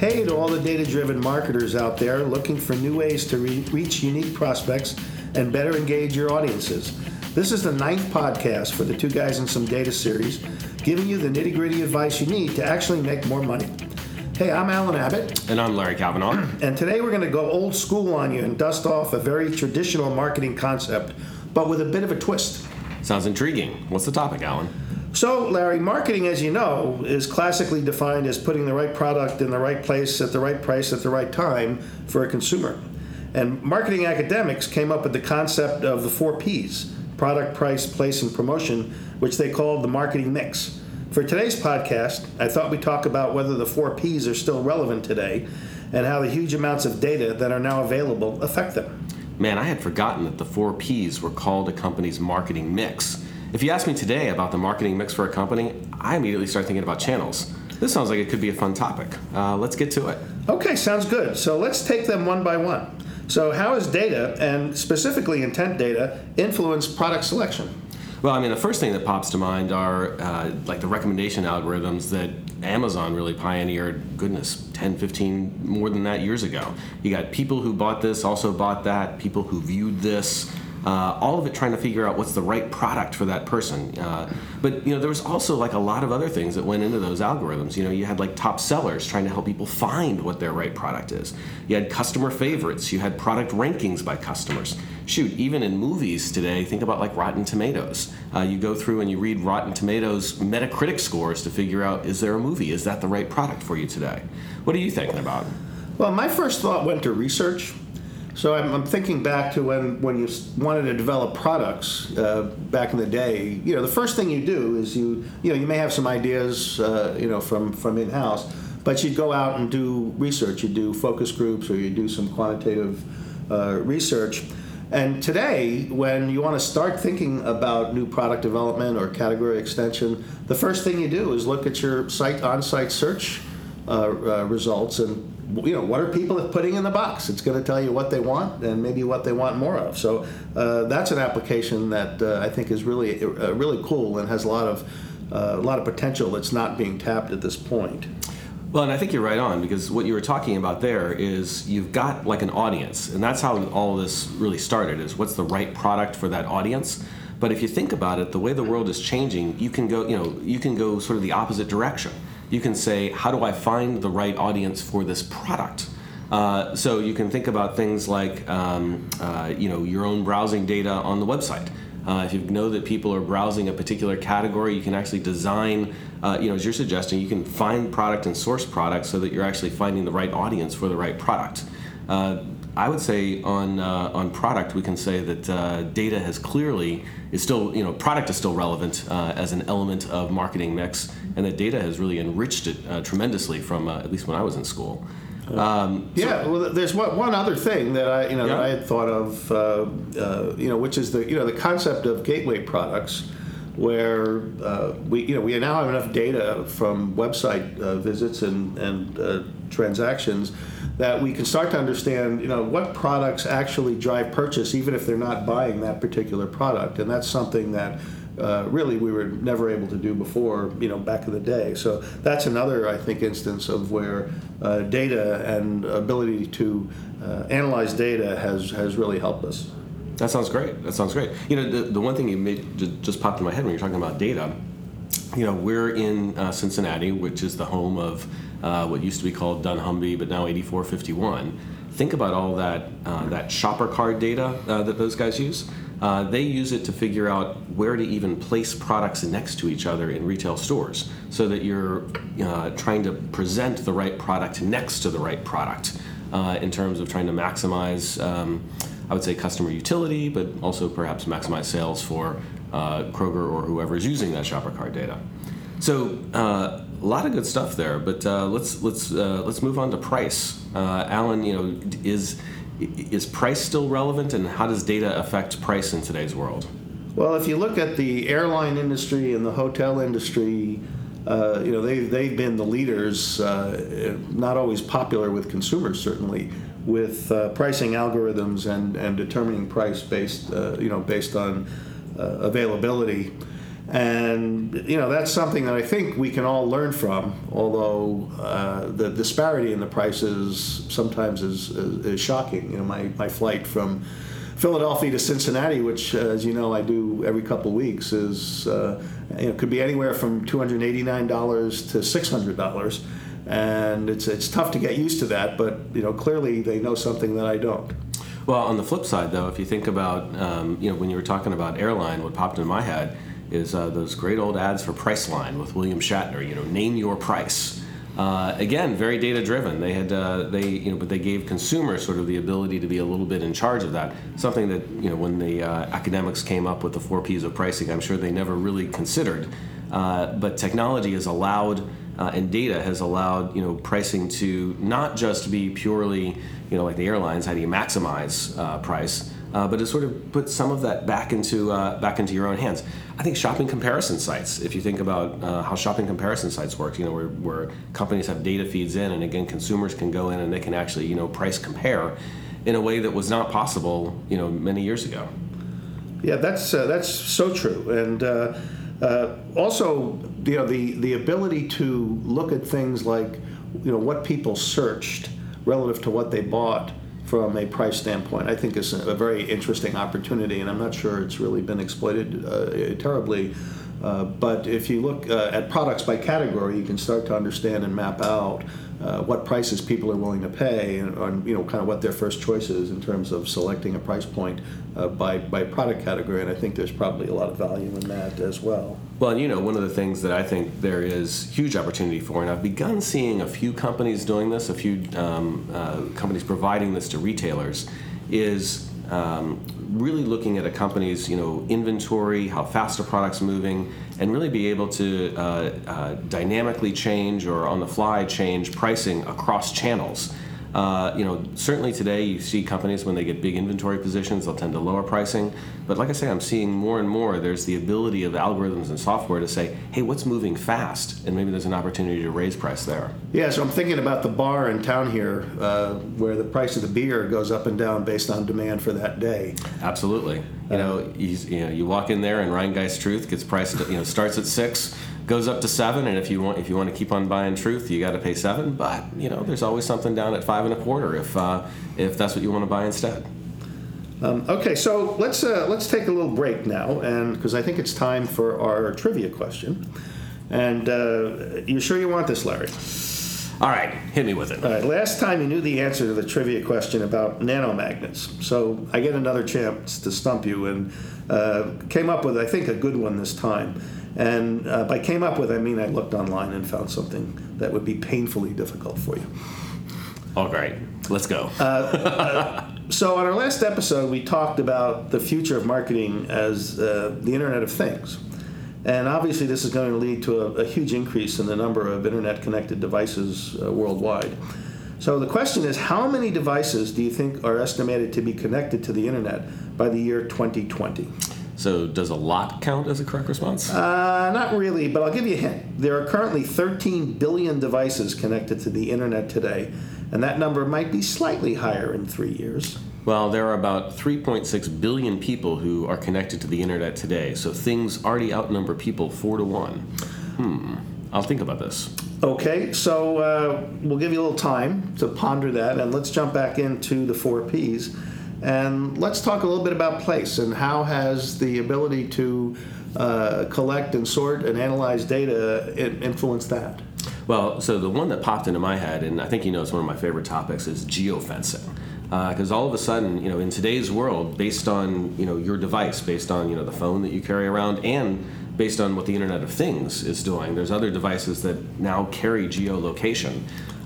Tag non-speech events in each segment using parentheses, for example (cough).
Hey to all the data driven marketers out there looking for new ways to re- reach unique prospects and better engage your audiences. This is the ninth podcast for the Two Guys and Some Data series, giving you the nitty gritty advice you need to actually make more money. Hey, I'm Alan Abbott. And I'm Larry Kavanaugh. (clears throat) And today we're going to go old school on you and dust off a very traditional marketing concept, but with a bit of a twist. Sounds intriguing. What's the topic, Alan? So, Larry, marketing, as you know, is classically defined as putting the right product in the right place at the right price at the right time for a consumer. And marketing academics came up with the concept of the four P's product, price, place, and promotion, which they called the marketing mix. For today's podcast, I thought we'd talk about whether the four P's are still relevant today and how the huge amounts of data that are now available affect them. Man, I had forgotten that the four P's were called a company's marketing mix. If you ask me today about the marketing mix for a company, I immediately start thinking about channels. This sounds like it could be a fun topic. Uh, let's get to it. Okay, sounds good. So let's take them one by one. So, how has data, and specifically intent data, influence product selection? Well, I mean, the first thing that pops to mind are uh, like the recommendation algorithms that Amazon really pioneered, goodness, 10, 15, more than that years ago. You got people who bought this, also bought that, people who viewed this. Uh, all of it trying to figure out what's the right product for that person. Uh, but you know, there was also like a lot of other things that went into those algorithms. You know, you had like top sellers trying to help people find what their right product is. You had customer favorites. You had product rankings by customers. Shoot, even in movies today, think about like Rotten Tomatoes. Uh, you go through and you read Rotten Tomatoes Metacritic scores to figure out is there a movie? Is that the right product for you today? What are you thinking about? Well, my first thought went to research. So I'm, I'm, thinking back to when, when you wanted to develop products uh, back in the day. You know, the first thing you do is you you know you may have some ideas uh, you know from from in house, but you'd go out and do research. You do focus groups or you do some quantitative uh, research. And today, when you want to start thinking about new product development or category extension, the first thing you do is look at your site on-site search uh, uh, results and you know what are people putting in the box it's going to tell you what they want and maybe what they want more of so uh, that's an application that uh, i think is really uh, really cool and has a lot of uh, a lot of potential that's not being tapped at this point well, and I think you're right on because what you were talking about there is you've got like an audience, and that's how all this really started. Is what's the right product for that audience? But if you think about it, the way the world is changing, you can go, you know, you can go sort of the opposite direction you can say, how do I find the right audience for this product? Uh, so you can think about things like um, uh, you know your own browsing data on the website. Uh, if you know that people are browsing a particular category, you can actually design, uh, you know, as you're suggesting, you can find product and source product so that you're actually finding the right audience for the right product. I would say on uh, on product, we can say that uh, data has clearly is still you know product is still relevant uh, as an element of marketing mix, and that data has really enriched it uh, tremendously from uh, at least when I was in school. Um, yeah, so, well, there's one, one other thing that I you know yeah. that I had thought of, uh, you know, which is the you know the concept of gateway products where uh, we you know we now have enough data from website uh, visits and and uh, transactions that we can start to understand, you know, what products actually drive purchase, even if they're not buying that particular product, and that's something that. Uh, really, we were never able to do before, you know, back in the day. So that's another, I think, instance of where uh, data and ability to uh, analyze data has has really helped us. That sounds great. That sounds great. You know, the, the one thing you made just popped in my head when you're talking about data. You know, we're in uh, Cincinnati, which is the home of uh, what used to be called dunnhumby, but now 8451. Think about all that uh, that shopper card data uh, that those guys use. Uh, they use it to figure out where to even place products next to each other in retail stores, so that you're uh, trying to present the right product next to the right product in terms of trying to maximize. Um, I would say customer utility, but also perhaps maximize sales for Kroger or whoever is using that shopper card data. So uh, a lot of good stuff there, but uh, let's let's uh, let's move on to price. Uh, Alan, you know, is is price still relevant, and how does data affect price in today's world? Well, if you look at the airline industry and the hotel industry, uh, you know they they've been the leaders, uh, not always popular with consumers certainly, with pricing algorithms and and determining price based you know based on availability. And you know that's something that I think we can all learn from. Although uh, the disparity in the prices sometimes is, is, is shocking. You know, my, my flight from Philadelphia to Cincinnati, which, uh, as you know, I do every couple weeks, is uh, you know, could be anywhere from two hundred eighty nine dollars to six hundred dollars, and it's it's tough to get used to that. But you know, clearly they know something that I don't. Well, on the flip side, though, if you think about um, you know when you were talking about airline, what popped in my head is uh, those great old ads for Priceline with William Shatner. You know, name your price. Uh, again, very data driven. They had uh, they you know, but they gave consumers sort of the ability to be a little bit in charge of that. Something that you know when the uh, academics came up with the four P's of pricing, I'm sure they never really considered. Uh, but technology has allowed uh, and data has allowed you know pricing to not just be purely you know like the airlines. How do you maximize uh, price? uh, but to sort of put some of that back into uh, back into your own hands. I think shopping comparison sites. If you think about uh, how shopping comparison sites work, you know, where, where companies have data feeds in, and again, consumers can go in and they can actually you know price compare in a way that was not possible you know many years ago. Yeah, that's uh, that's so true, and. Uh, also, you know, the, the ability to look at things like, you know, what people searched relative to what they bought from a price standpoint, I think is a very interesting opportunity, and I'm not sure it's really been exploited uh, terribly. Uh, but if you look uh, at products by category, you can start to understand and map out uh, what prices people are willing to pay, and, and, you know, kind of what their first choice is in terms of selecting a price point uh, by by product category. And I think there's probably a lot of value in that as well. Well, you know, one of the things that I think there is huge opportunity for, and I've begun seeing a few companies doing this, a few um, uh, companies providing this to retailers, is um, really looking at a company's you know inventory, how fast a product's moving, and really be able to uh, uh, dynamically change or on the fly change pricing across channels. Uh, you know, certainly today you see companies when they get big inventory positions, they'll tend to lower pricing. But like I say, I'm seeing more and more there's the ability of algorithms and software to say, hey, what's moving fast? And maybe there's an opportunity to raise price there. Yeah, so I'm thinking about the bar in town here uh, where the price of the beer goes up and down based on demand for that day. Absolutely. You know, you, you know, you walk in there and Rhinegeist Truth gets priced, you know, starts at six goes up to seven, and if you want if you want to keep on buying truth, you got to pay seven. But you know, there's always something down at five and a quarter if uh, if that's what you want to buy instead. Um, okay, so let's uh, let's take a little break now, and because I think it's time for our trivia question. And uh, you sure you want this, Larry? All right, hit me with it. All right, last time you knew the answer to the trivia question about nanomagnets, so I get another chance to stump you, and uh, came up with I think a good one this time. And uh, by came up with, I mean I looked online and found something that would be painfully difficult for you. All right, let's go. uh, uh, so, on our last episode, we talked about the future of marketing as uh, the Internet of Things. And obviously, this is going to lead to a, a huge increase in the number of internet connected devices uh, worldwide. So, the question is how many devices do you think are estimated to be connected to the internet by the year 2020? So, does a lot count as a correct response? Uh, not really, but I'll give you a hint. There are currently 13 billion devices connected to the internet today, and that number might be slightly higher in three years. Well, there are about 3.6 billion people who are connected to the internet today, so things already outnumber people four to one. Hmm, I'll think about this. Okay, so uh, we'll give you a little time to ponder that, and let's jump back into the four P's. And let's talk a little bit about place and how has the ability to uh, collect and sort and analyze data influenced that? Well, so the one that popped into my head, and I think you know it's one of my favorite topics, is geofencing. Because uh, all of a sudden, you know, in today's world, based on you know your device, based on you know the phone that you carry around, and based on what the Internet of Things is doing, there's other devices that now carry geolocation.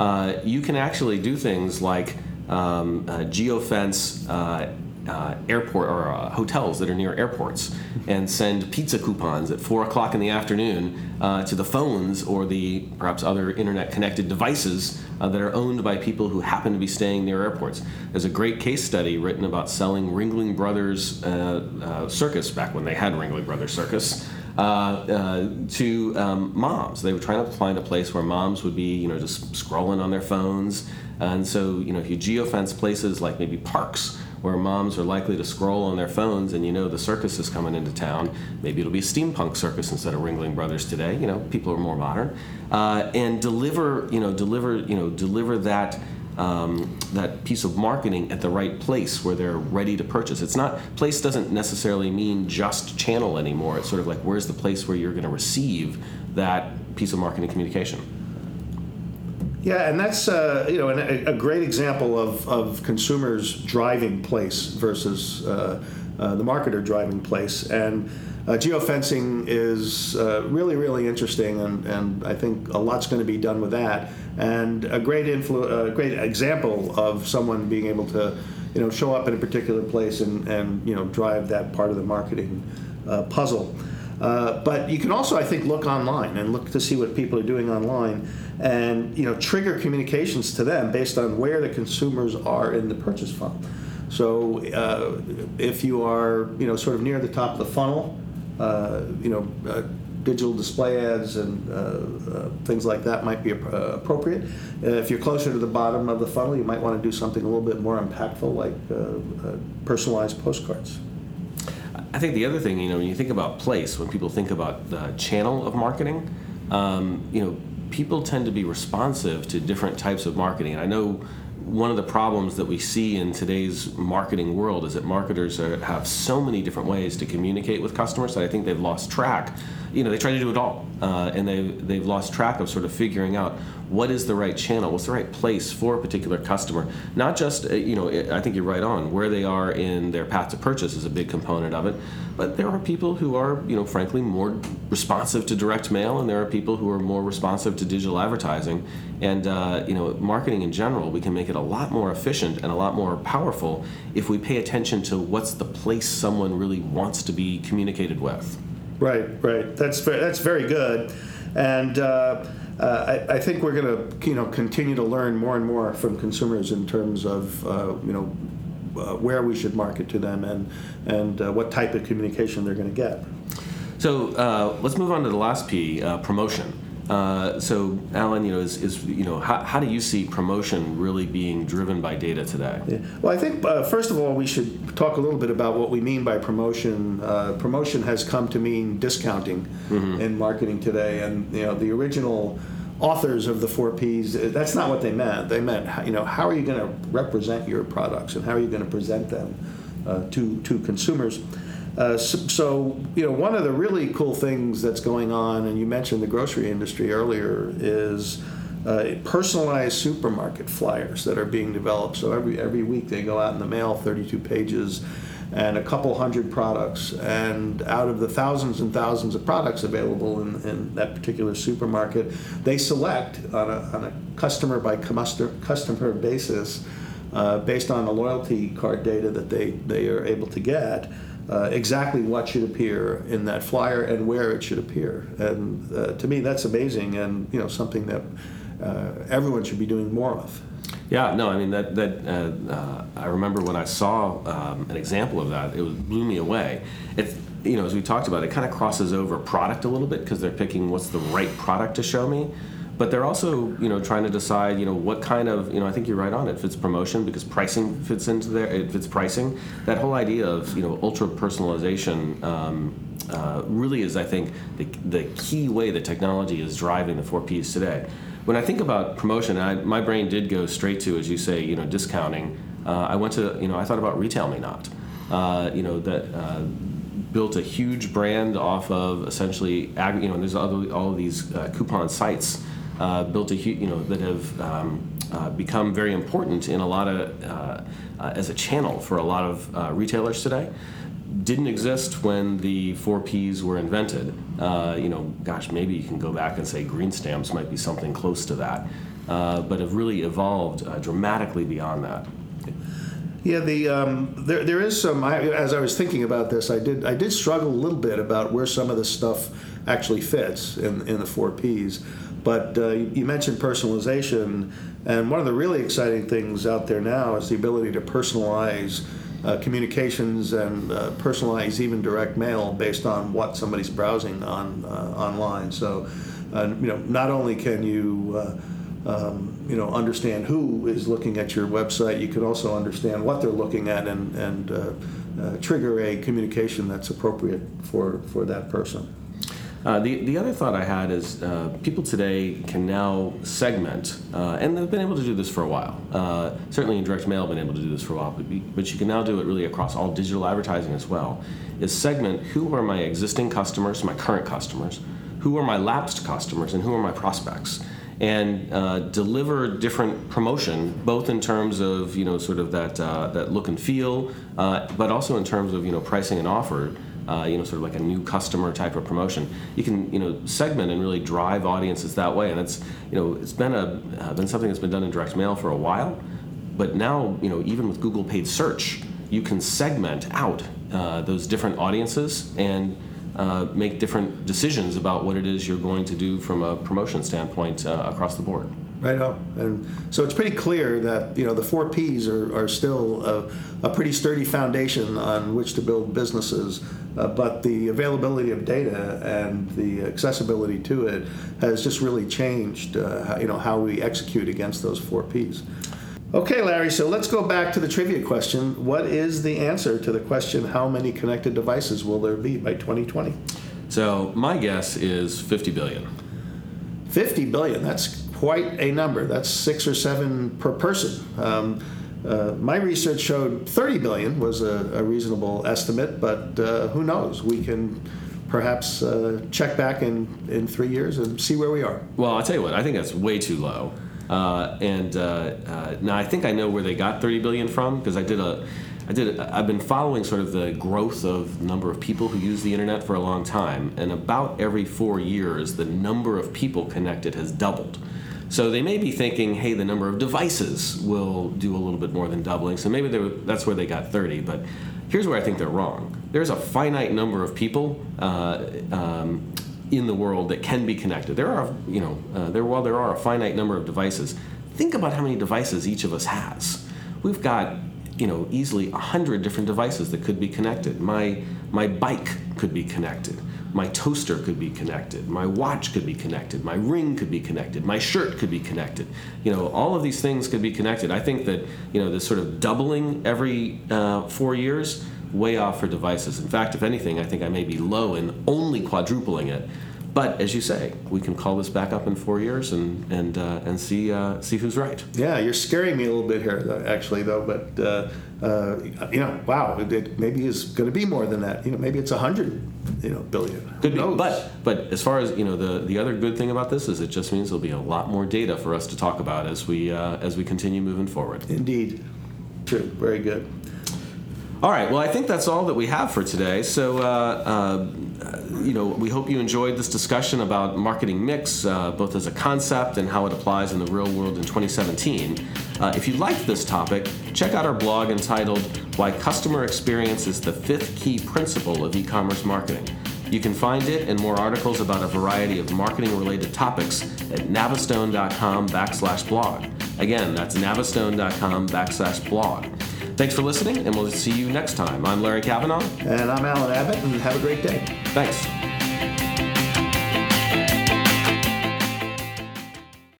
Uh, you can actually do things like um, uh, geofence uh, uh, airport or hotels that are near airports and send pizza coupons at four o'clock in the afternoon to the phones or the perhaps other internet connected devices that are owned by people who happen to be staying near airports. There's a great case study written about selling Ringling Brothers Circus back when they had Ringling Brothers Circus. Uh, uh, to um, moms. They were trying to find a place where moms would be, you know, just scrolling on their phones. And so, you know, if you geofence places like maybe parks where moms are likely to scroll on their phones and you know the circus is coming into town. Maybe it'll be a steampunk circus instead of Ringling Brothers today. You know, people are more modern, uh, and deliver you know deliver you know deliver that. Um, that piece of marketing at the right place where they're ready to purchase. It's not place doesn't necessarily mean just channel anymore. It's sort of like where's the place where you're going to receive that piece of marketing communication. Yeah, and that's uh, you know a, a, great example of, of consumers driving place versus uh, uh, the marketer driving place. And uh, geofencing is uh, really really interesting, and, and I think a lot's going to be done with that. And a great influ- a great example of someone being able to you know show up in a particular place and, and you know drive that part of the marketing uh, puzzle. Uh, but you can also, I think, look online and look to see what people are doing online, and you know trigger communications to them based on where the consumers are in the purchase funnel. So uh, if you are, you know, sort of near the top of the funnel, uh, you know, uh, digital display ads and uh, uh, things like that might be appropriate. if you're closer to the bottom of the funnel, you might want to do something a little bit more impactful, like personalized postcards. I think the other thing, you know, when you think about place, when people think about the channel of marketing, um, you know, people tend to be responsive to different types of marketing. And I know one of the problems that we see in today's marketing world is that marketers are, have so many different ways to communicate with customers that I think they've lost track. You know, they try to do it all, uh, and they've, they've lost track of sort of figuring out what is the right channel, what's the right place for a particular customer. Not just, uh, you know, I think you're right on, where they are in their path to purchase is a big component of it, but there are people who are, you know, frankly, more responsive to direct mail, and there are people who are more responsive to digital advertising. And, uh, you know, marketing in general, we can make it a lot more efficient and a lot more powerful if we pay attention to what's the place someone really wants to be communicated with. Right, right. That's very, that's very good, and uh, uh, I, I, think we're going to you know continue to learn more and more from consumers in terms of uh, you know uh, where we should market to them and and uh, what type of communication they're going to get. So uh, let's move on to the last P, promotion. Uh, so, Alan, you know, is, is you know, how, how do you see promotion really being driven by data today? Yeah. Well, I think uh, first of all, we should talk a little bit about what we mean by promotion. Uh, promotion has come to mean discounting mm-hmm. in marketing today, and you know, the original authors of the four Ps, that's not what they meant. They meant, you know, how are you going to represent your products and how are you going to present them uh, to to consumers? Uh, so, so, you know, one of the really cool things that's going on, and you mentioned the grocery industry earlier, is uh, personalized supermarket flyers that are being developed. So every every week they go out in the mail, 32 pages, and a couple hundred products. And out of the thousands and thousands of products available in, in that particular supermarket, they select on a, on a customer by customer basis, uh, based on the loyalty card data that they they are able to get uh, exactly what should appear in that flyer and where it should appear. And uh, to me, that's amazing, and you know something that uh, everyone should be doing more of. Yeah, no, I mean that that uh, uh, I remember when I saw um, an example of that, it was, blew me away. It's you know as we talked about, it kind of crosses over product a little bit because they're picking what's the right product to show me but they're also you know trying to decide you know what kind of you know I think you're right on. It fits promotion because pricing fits into there. It fits pricing. That whole idea of you know ultra personalization um, uh, really is I think the, the key way that technology is driving the four Ps today. When I think about promotion I, my brain did go straight to as you say you know discounting. Uh, I went to you know I thought about RetailMeNot. Uh, you know that uh, built a huge brand off of essentially you know there's all, all of these uh, coupon sites uh, built a you know that have um, uh, become very important in a lot of uh, uh as a channel for a lot of uh, retailers today. Didn't exist when the four Ps were invented. Uh, you know, gosh, maybe you can go back and say green stamps might be something close to that, but have really evolved dramatically beyond that. Yeah, the um, there, there is some. I, as I was thinking about this, I did I did struggle a little bit about where some of this stuff actually fits in in the four Ps. But uh, you mentioned personalization, and one of the really exciting things out there now is the ability to personalize uh, communications and uh, personalize even direct mail based on what somebody's browsing on uh, online. So, uh, you know, not only can you uh, um, you know, understand who is looking at your website. You can also understand what they're looking at and, and trigger a communication that's appropriate for, for that person. Uh, the, the other thought I had is uh, people today can now segment, uh, and they've been able to do this for a while. Uh, certainly in direct mail, been able to do this for a while, but, but you can now do it really across all digital advertising as well. Is segment who are my existing customers, my current customers, who are my lapsed customers, and who are my prospects and uh, deliver different promotion, both in terms of you know sort of that uh, that look and feel, uh, but also in terms of you know pricing and offer. Uh, you know, sort of like a new customer type of promotion. You can, you know, segment and really drive audiences that way, and it's, you know, it's been a uh, been something that's been done in direct mail for a while, but now, you know, even with Google paid search, you can segment out uh, those different audiences and uh, make different decisions about what it is you're going to do from a promotion standpoint uh, across the board. Right on. And so it's pretty clear that you know the four Ps are, are still a, a pretty sturdy foundation on which to build businesses, uh, but the availability of data and the accessibility to it has just really changed. Uh, you know how we execute against those four Ps. Okay, Larry, so let's go back to the trivia question. What is the answer to the question, how many connected devices will there be by 2020? So, my guess is 50 billion. 50 billion, that's quite a number. That's six or seven per person. Um, uh, my research showed 30 billion was a, a reasonable estimate, but uh, who knows? We can perhaps uh, check back in, in three years and see where we are. Well, I'll tell you what, I think that's way too low. Uh, and uh, uh, now I think I know where they got 30 billion from because I did a, I did. I've been following sort of the growth of number of people who use the internet for a long time, and about every four years, the number of people connected has doubled. So they may be thinking, hey, the number of devices will do a little bit more than doubling. So maybe were, that's where they got 30. But here's where I think they're wrong. There's a finite number of people. Uh, um, in the world that can be connected. There are, you know, uh, there while there are a finite number of devices, think about how many devices each of us has. We've got, you know, easily a hundred different devices that could be connected. My my bike could be connected. My toaster could be connected. My watch could be connected. My ring could be connected. My shirt could be connected. You know, all of these things could be connected. I think that you know this sort of doubling every uh, four years way off for devices. In fact, if anything, I think I may be low in only quadrupling it. But as you say, we can call this back up in four years and and uh, and see uh, see who's right. Yeah, you're scaring me a little bit here, actually, though. But uh, uh, you know, wow, it, it maybe is going to be more than that. You know, maybe it's a hundred, you know, billion. Could be, but but as far as you know, the the other good thing about this is it just means there'll be a lot more data for us to talk about as we uh, as we continue moving forward. Indeed, true, very good. All right. Well, I think that's all that we have for today. So, uh, uh, you know, we hope you enjoyed this discussion about marketing mix, uh, both as a concept and how it applies in the real world in 2017. Uh, if you liked this topic, check out our blog entitled "Why Customer Experience is the Fifth Key Principle of E-commerce Marketing." You can find it and more articles about a variety of marketing-related topics at navistone.com backslash blog. Again, that's navistone.com backslash blog. Thanks for listening, and we'll see you next time. I'm Larry Kavanaugh. And I'm Alan Abbott, and have a great day. Thanks.